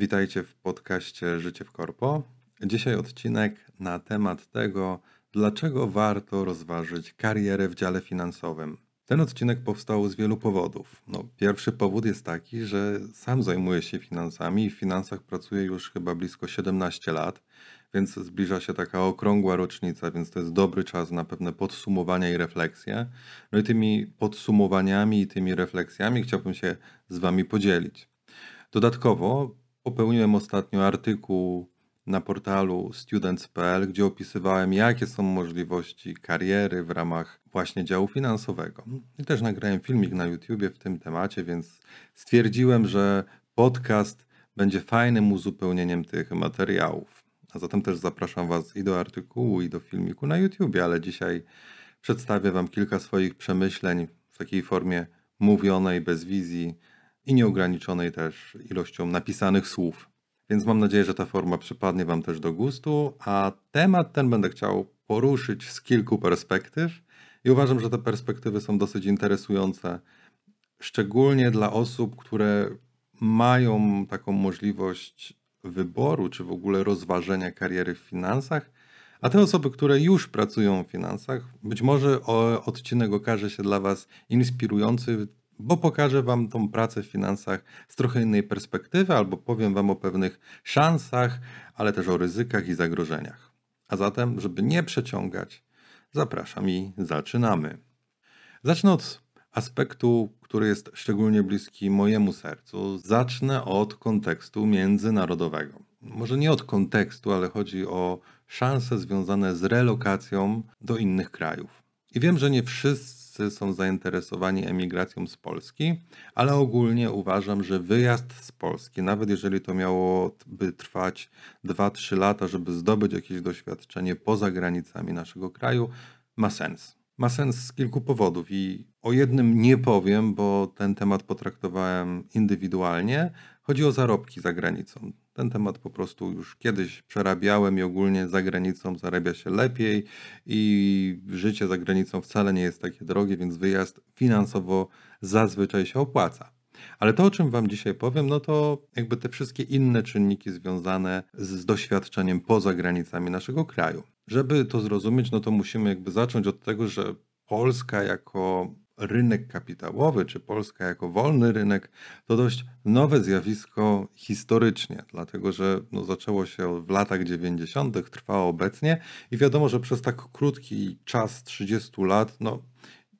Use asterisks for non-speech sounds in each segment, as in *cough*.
Witajcie w podcaście Życie w Korpo. Dzisiaj odcinek na temat tego, dlaczego warto rozważyć karierę w dziale finansowym. Ten odcinek powstał z wielu powodów. No, pierwszy powód jest taki, że sam zajmuję się finansami i w finansach pracuję już chyba blisko 17 lat, więc zbliża się taka okrągła rocznica, więc to jest dobry czas na pewne podsumowania i refleksje. No i tymi podsumowaniami i tymi refleksjami chciałbym się z Wami podzielić. Dodatkowo popełniłem ostatnio artykuł na portalu students.pl, gdzie opisywałem, jakie są możliwości kariery w ramach właśnie działu finansowego. I też nagrałem filmik na YouTubie w tym temacie, więc stwierdziłem, że podcast będzie fajnym uzupełnieniem tych materiałów. A zatem też zapraszam Was i do artykułu, i do filmiku na YouTubie, ale dzisiaj przedstawię Wam kilka swoich przemyśleń w takiej formie mówionej, bez wizji i nieograniczonej też ilością napisanych słów. Więc mam nadzieję, że ta forma przypadnie Wam też do gustu, a temat ten będę chciał poruszyć z kilku perspektyw i uważam, że te perspektywy są dosyć interesujące, szczególnie dla osób, które mają taką możliwość wyboru, czy w ogóle rozważenia kariery w finansach, a te osoby, które już pracują w finansach, być może odcinek okaże się dla Was inspirujący bo pokażę Wam tą pracę w finansach z trochę innej perspektywy, albo powiem Wam o pewnych szansach, ale też o ryzykach i zagrożeniach. A zatem, żeby nie przeciągać, zapraszam i zaczynamy. Zacznę od aspektu, który jest szczególnie bliski mojemu sercu. Zacznę od kontekstu międzynarodowego. Może nie od kontekstu, ale chodzi o szanse związane z relokacją do innych krajów. I wiem, że nie wszyscy wszyscy są zainteresowani emigracją z Polski, ale ogólnie uważam, że wyjazd z Polski, nawet jeżeli to miałoby trwać 2-3 lata, żeby zdobyć jakieś doświadczenie poza granicami naszego kraju, ma sens. Ma sens z kilku powodów i o jednym nie powiem, bo ten temat potraktowałem indywidualnie. Chodzi o zarobki za granicą. Ten temat po prostu już kiedyś przerabiałem i ogólnie za granicą zarabia się lepiej i życie za granicą wcale nie jest takie drogie, więc wyjazd finansowo zazwyczaj się opłaca. Ale to, o czym Wam dzisiaj powiem, no to jakby te wszystkie inne czynniki związane z doświadczeniem poza granicami naszego kraju. Żeby to zrozumieć, no to musimy jakby zacząć od tego, że Polska jako rynek kapitałowy, czy Polska jako wolny rynek, to dość nowe zjawisko historycznie, dlatego że no, zaczęło się w latach 90., trwało obecnie i wiadomo, że przez tak krótki czas 30 lat, no,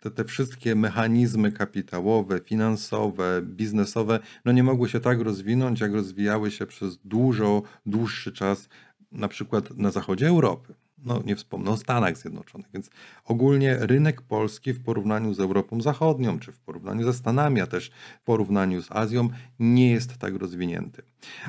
te, te wszystkie mechanizmy kapitałowe, finansowe, biznesowe, no nie mogły się tak rozwinąć, jak rozwijały się przez dużo dłuższy czas, na przykład na zachodzie Europy no nie wspomnę o Stanach Zjednoczonych, więc ogólnie rynek polski w porównaniu z Europą Zachodnią, czy w porównaniu ze Stanami, a też w porównaniu z Azją, nie jest tak rozwinięty.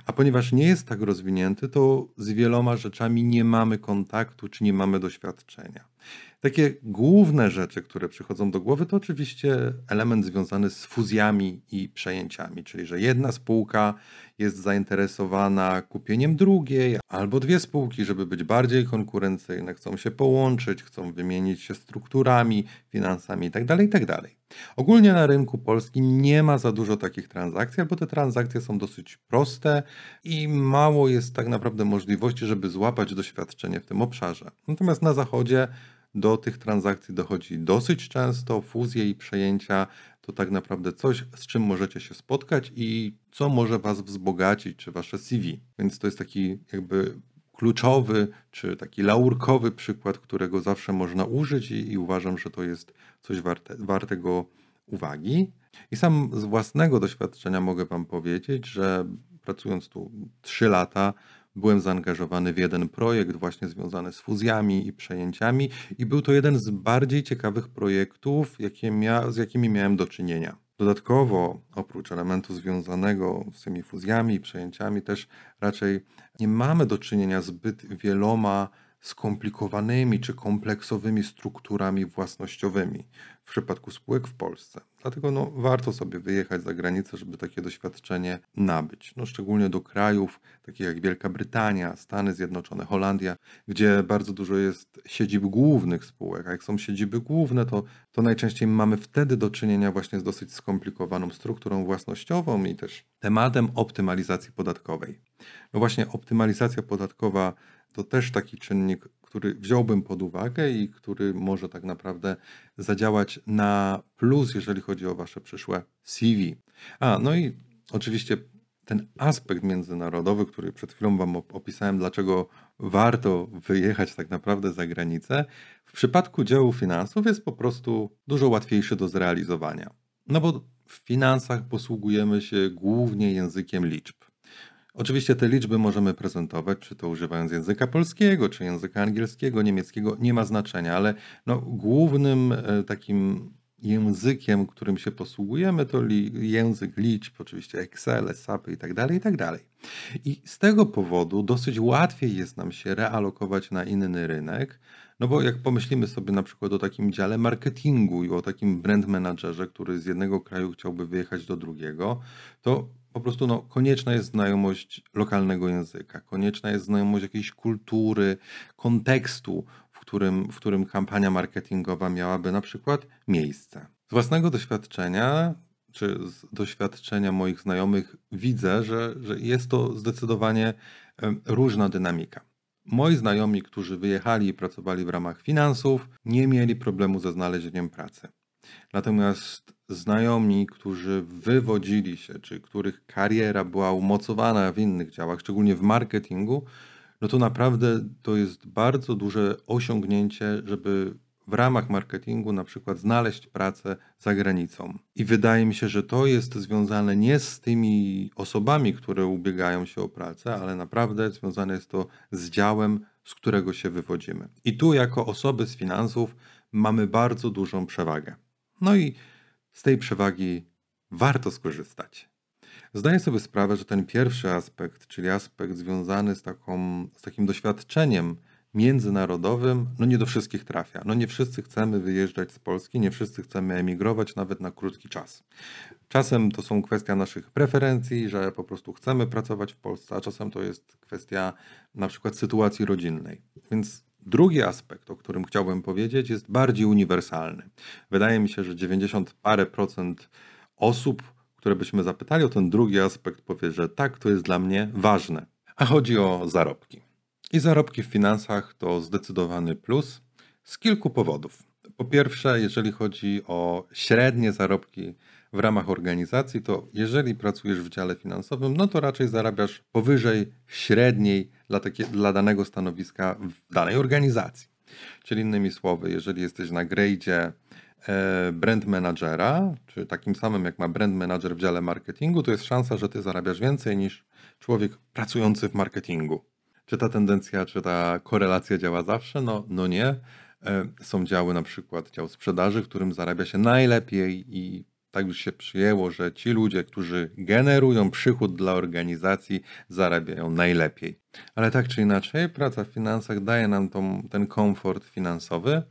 A ponieważ nie jest tak rozwinięty, to z wieloma rzeczami nie mamy kontaktu, czy nie mamy doświadczenia. Takie główne rzeczy, które przychodzą do głowy, to oczywiście element związany z fuzjami i przejęciami, czyli że jedna spółka jest zainteresowana kupieniem drugiej, albo dwie spółki, żeby być bardziej konkurencyjne, chcą się połączyć, chcą wymienić się strukturami, finansami itd. Tak itd. Ogólnie na rynku polskim nie ma za dużo takich transakcji, albo te transakcje są dosyć proste i mało jest tak naprawdę możliwości, żeby złapać doświadczenie w tym obszarze. Natomiast na zachodzie do tych transakcji dochodzi dosyć często, fuzje i przejęcia to tak naprawdę coś, z czym możecie się spotkać i co może Was wzbogacić, czy Wasze CV. Więc to jest taki jakby kluczowy, czy taki laurkowy przykład, którego zawsze można użyć i, i uważam, że to jest coś warte, wartego uwagi. I sam z własnego doświadczenia mogę Wam powiedzieć, że pracując tu 3 lata, byłem zaangażowany w jeden projekt właśnie związany z fuzjami i przejęciami i był to jeden z bardziej ciekawych projektów, z jakimi miałem do czynienia. Dodatkowo, oprócz elementu związanego z tymi fuzjami i przejęciami, też raczej nie mamy do czynienia zbyt wieloma skomplikowanymi czy kompleksowymi strukturami własnościowymi w przypadku spółek w Polsce. Dlatego no, warto sobie wyjechać za granicę, żeby takie doświadczenie nabyć. No, szczególnie do krajów takich jak Wielka Brytania, Stany Zjednoczone, Holandia, gdzie bardzo dużo jest siedzib głównych spółek. A jak są siedziby główne, to, to najczęściej mamy wtedy do czynienia właśnie z dosyć skomplikowaną strukturą własnościową i też tematem optymalizacji podatkowej. No właśnie, optymalizacja podatkowa to też taki czynnik, który wziąłbym pod uwagę i który może tak naprawdę zadziałać na plus, jeżeli chodzi o Wasze przyszłe CV. A, no i oczywiście ten aspekt międzynarodowy, który przed chwilą Wam opisałem, dlaczego warto wyjechać tak naprawdę za granicę, w przypadku działu finansów jest po prostu dużo łatwiejszy do zrealizowania. No bo w finansach posługujemy się głównie językiem liczb. Oczywiście te liczby możemy prezentować, czy to używając języka polskiego, czy języka angielskiego, niemieckiego, nie ma znaczenia, ale no, głównym e, takim językiem, którym się posługujemy, to li, język liczb, oczywiście Excel, SAP i tak dalej, i tak dalej. I z tego powodu dosyć łatwiej jest nam się realokować na inny rynek, no bo jak pomyślimy sobie na przykład o takim dziale marketingu i o takim brand managerze, który z jednego kraju chciałby wyjechać do drugiego, to po prostu no, konieczna jest znajomość lokalnego języka, konieczna jest znajomość jakiejś kultury, kontekstu, w którym, w którym kampania marketingowa miałaby na przykład miejsce. Z własnego doświadczenia, czy z doświadczenia moich znajomych, widzę, że, że jest to zdecydowanie różna dynamika. Moi znajomi, którzy wyjechali i pracowali w ramach finansów, nie mieli problemu ze znalezieniem pracy. Natomiast znajomi, którzy wywodzili się, czy których kariera była umocowana w innych działach, szczególnie w marketingu, no to naprawdę to jest bardzo duże osiągnięcie, żeby w ramach marketingu na przykład znaleźć pracę za granicą. I wydaje mi się, że to jest związane nie z tymi osobami, które ubiegają się o pracę, ale naprawdę związane jest to z działem, z którego się wywodzimy. I tu, jako osoby z finansów, mamy bardzo dużą przewagę. No i z tej przewagi warto skorzystać. Zdaję sobie sprawę, że ten pierwszy aspekt, czyli aspekt związany z, taką, z takim doświadczeniem międzynarodowym, no nie do wszystkich trafia. No nie wszyscy chcemy wyjeżdżać z Polski, nie wszyscy chcemy emigrować nawet na krótki czas. Czasem to są kwestia naszych preferencji, że po prostu chcemy pracować w Polsce, a czasem to jest kwestia na przykład sytuacji rodzinnej. Więc Drugi aspekt, o którym chciałbym powiedzieć, jest bardziej uniwersalny. Wydaje mi się, że 90 parę procent osób, które byśmy zapytali o ten drugi aspekt, powie, że tak, to jest dla mnie ważne. A chodzi o zarobki. I zarobki w finansach to zdecydowany plus z kilku powodów. Po pierwsze, jeżeli chodzi o średnie zarobki w ramach organizacji, to jeżeli pracujesz w dziale finansowym, no to raczej zarabiasz powyżej średniej dla, takie, dla danego stanowiska w danej organizacji. Czyli innymi słowy, jeżeli jesteś na gradzie e, brand managera, czy takim samym jak ma brand manager w dziale marketingu, to jest szansa, że ty zarabiasz więcej niż człowiek pracujący w marketingu. Czy ta tendencja, czy ta korelacja działa zawsze? No, no nie. E, są działy, na przykład dział sprzedaży, w którym zarabia się najlepiej i tak już się przyjęło, że ci ludzie, którzy generują przychód dla organizacji, zarabiają najlepiej. Ale tak czy inaczej, praca w finansach daje nam tą, ten komfort finansowy,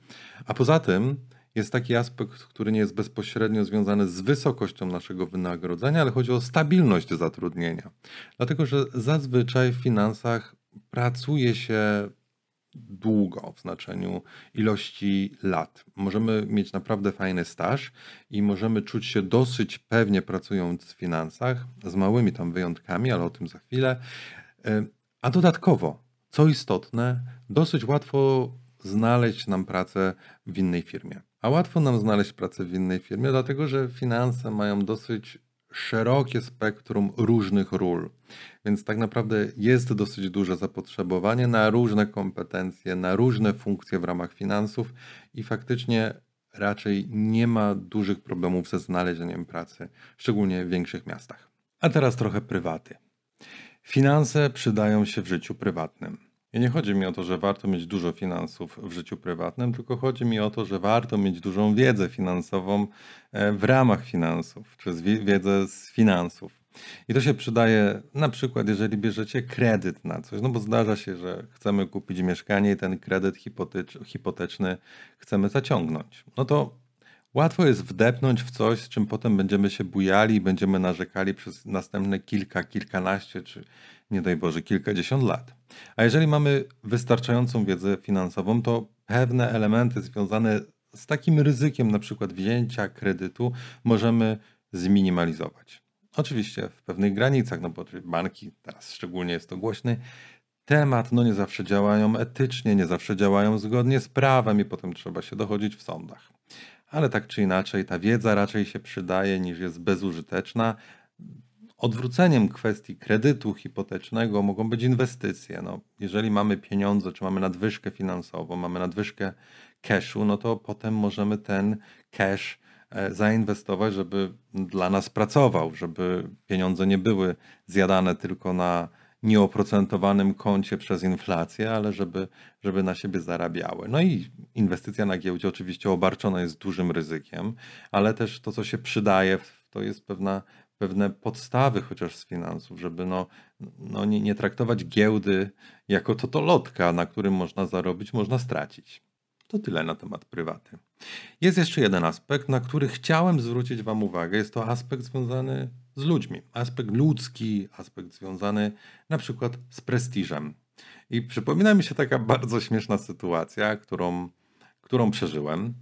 a poza tym jest taki aspekt, który nie jest bezpośrednio związany z wysokością naszego wynagrodzenia, ale chodzi o stabilność zatrudnienia. Dlatego, że zazwyczaj w finansach pracuje się długo w znaczeniu ilości lat. Możemy mieć naprawdę fajny staż i możemy czuć się dosyć pewnie pracując w finansach, z małymi tam wyjątkami, ale o tym za chwilę. E, a dodatkowo, co istotne, dosyć łatwo znaleźć nam pracę w innej firmie. A łatwo nam znaleźć pracę w innej firmie, dlatego że finanse mają dosyć szerokie spektrum różnych ról. Więc tak naprawdę jest dosyć duże zapotrzebowanie na różne kompetencje, na różne funkcje w ramach finansów i faktycznie raczej nie ma dużych problemów ze znalezieniem pracy, szczególnie w większych miastach. A teraz trochę prywaty. Finanse przydają się w życiu prywatnym. I nie chodzi mi o to, że warto mieć dużo finansów w życiu prywatnym, tylko chodzi mi o to, że warto mieć dużą wiedzę finansową e, w ramach finansów, czy wiedzę z finansów. I to się przydaje na przykład, jeżeli bierzecie kredyt na coś, no bo zdarza się, że chcemy kupić mieszkanie i ten kredyt hipoteczny chcemy zaciągnąć. No to łatwo jest wdepnąć w coś, z czym potem będziemy się bujali i będziemy narzekali przez następne kilka, kilkanaście czy nie daj Boże kilkadziesiąt lat. A jeżeli mamy wystarczającą wiedzę finansową, to pewne elementy związane z takim ryzykiem, na przykład wzięcia kredytu, możemy zminimalizować. Oczywiście w pewnych granicach, no bo banki, teraz szczególnie jest to głośny temat, no nie zawsze działają etycznie, nie zawsze działają zgodnie z prawem i potem trzeba się dochodzić w sądach. Ale tak czy inaczej, ta wiedza raczej się przydaje niż jest bezużyteczna. Odwróceniem kwestii kredytu hipotecznego mogą być inwestycje. No, jeżeli mamy pieniądze, czy mamy nadwyżkę finansową, mamy nadwyżkę cashu, no to potem możemy ten cash e, zainwestować, żeby dla nas pracował, żeby pieniądze nie były zjadane tylko na nieoprocentowanym koncie przez inflację, ale żeby, żeby na siebie zarabiały. No i inwestycja na giełdzie oczywiście obarczona jest dużym ryzykiem, ale też to, co się przydaje, to jest pewna, pewne podstawy chociaż z finansów, żeby no, no nie, nie traktować giełdy jako totolotka, na którym można zarobić, można stracić. To tyle na temat prywaty. Jest jeszcze jeden aspekt, na który chciałem zwrócić Wam uwagę. Jest to aspekt związany z ludźmi. Aspekt ludzki, aspekt związany na przykład z prestiżem. I przypomina mi się taka *laughs* bardzo śmieszna sytuacja, którą, którą przeżyłem.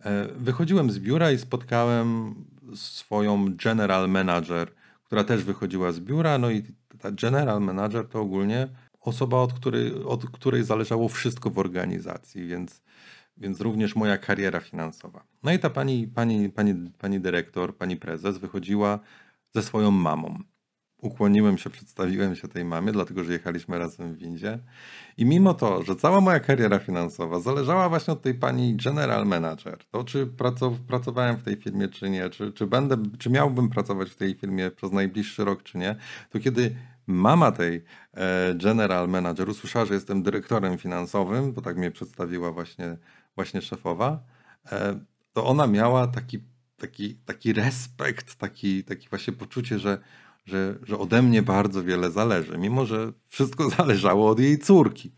E, wychodziłem z biura i spotkałem swoją general manager, która też wychodziła z biura. No i ta general manager to ogólnie osoba, od której, od której zależało wszystko w organizacji, więc, więc również moja kariera finansowa. No i ta pani, pani, pani, pani dyrektor, pani prezes wychodziła ze swoją mamą. Ukłoniłem się, przedstawiłem się tej mamie, dlatego że jechaliśmy razem w windzie. I mimo to, że cała moja kariera finansowa zależała właśnie od tej pani general manager, to czy pracowałem w tej firmie, czy nie, czy, czy, będę, czy miałbym pracować w tej firmie przez najbliższy rok, czy nie, to kiedy mama tej e, general manager usłyszała, że jestem dyrektorem finansowym, bo tak mnie przedstawiła właśnie, właśnie szefowa, e, to ona miała taki, taki, taki respekt, taki, taki właśnie poczucie, że, że, że ode mnie bardzo wiele zależy, mimo że wszystko *laughs* zależało od jej córki.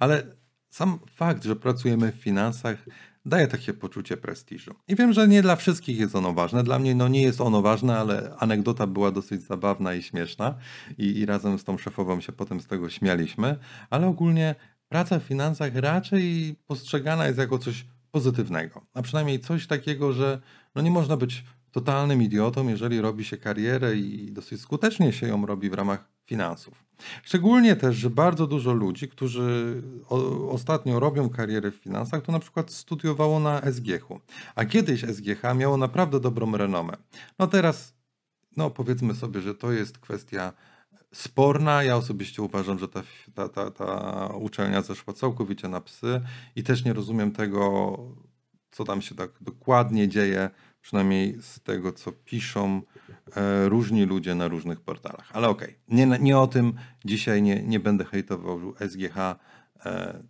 Ale sam fakt, że pracujemy w finansach, daje takie poczucie prestiżu. I wiem, że nie dla wszystkich jest ono ważne. Dla mnie no, nie jest ono ważne, ale anegdota była dosyć zabawna i śmieszna i, i razem z tą szefową się potem z tego śmialiśmy, ale ogólnie praca w finansach raczej postrzegana jest jako coś pozytywnego. A przynajmniej coś takiego, że no nie można być totalnym idiotą, jeżeli robi się karierę i dosyć skutecznie się ją robi w ramach finansów. Szczególnie też, że bardzo dużo ludzi, którzy o, ostatnio robią karierę w finansach, to na przykład studiowało na SGH-u. A kiedyś SGH miało naprawdę dobrą renomę. No teraz, no powiedzmy sobie, że to jest kwestia sporna. Ja osobiście uważam, że ta, ta, ta, ta uczelnia zeszła całkowicie na psy i też nie rozumiem tego, co tam się tak dokładnie dzieje przynajmniej z tego, co piszą e, różni ludzie na różnych portalach. Ale okej, okay. nie, nie o tym dzisiaj nie, nie będę hejtował SGH, e,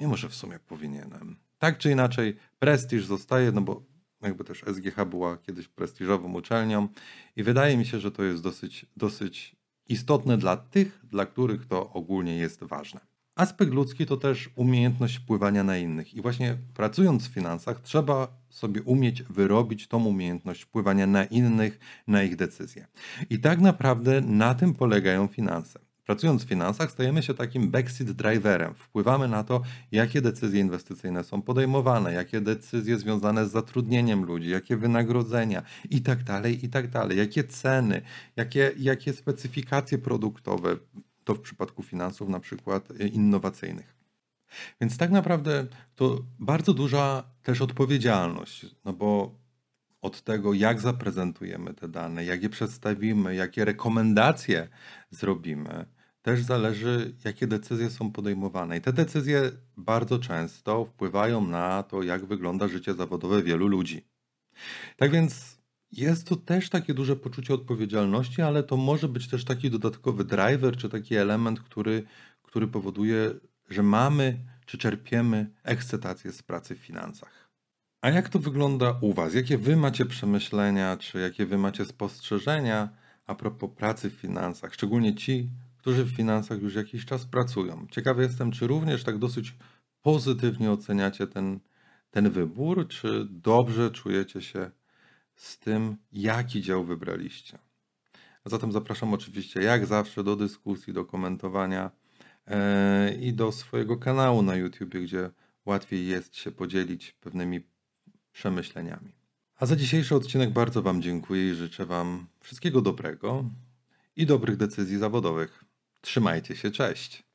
mimo że w sumie powinienem. Tak czy inaczej, prestiż zostaje, no bo jakby też SGH była kiedyś prestiżową uczelnią i wydaje mi się, że to jest dosyć, dosyć istotne dla tych, dla których to ogólnie jest ważne. Aspekt ludzki to też umiejętność wpływania na innych. I właśnie pracując w finansach, trzeba sobie umieć wyrobić tą umiejętność wpływania na innych, na ich decyzje. I tak naprawdę na tym polegają finanse. Pracując w finansach, stajemy się takim backseat driverem. Wpływamy na to, jakie decyzje inwestycyjne są podejmowane, jakie decyzje związane z zatrudnieniem ludzi, jakie wynagrodzenia i tak dalej, i tak dalej, jakie ceny, jakie, jakie specyfikacje produktowe, to w przypadku finansów na przykład e, innowacyjnych. Więc tak naprawdę to bardzo duża też odpowiedzialność, no bo od tego, jak zaprezentujemy te dane, jak je przedstawimy, jakie rekomendacje zrobimy, też zależy, jakie decyzje są podejmowane. I te decyzje bardzo często wpływają na to, jak wygląda życie zawodowe wielu ludzi. Tak więc jest to też takie duże poczucie odpowiedzialności, ale to może być też taki dodatkowy driver, czy taki element, który, który powoduje, że mamy czy czerpiemy ekscytację z pracy w finansach. A jak to wygląda u Was? Jakie Wy macie przemyślenia, czy jakie Wy macie spostrzeżenia a propos pracy w finansach, szczególnie ci, którzy w finansach już jakiś czas pracują. Ciekawy jestem, czy również tak dosyć pozytywnie oceniacie ten, ten wybór, czy dobrze czujecie się z tym, jaki dział wybraliście. A zatem zapraszam oczywiście, jak zawsze, do dyskusji, do komentowania e, i do swojego kanału na YouTube, gdzie łatwiej jest się podzielić pewnymi przemyśleniami. A za dzisiejszy odcinek bardzo Wam dziękuję i życzę Wam wszystkiego dobrego i dobrych decyzji zawodowych. Trzymajcie się, cześć!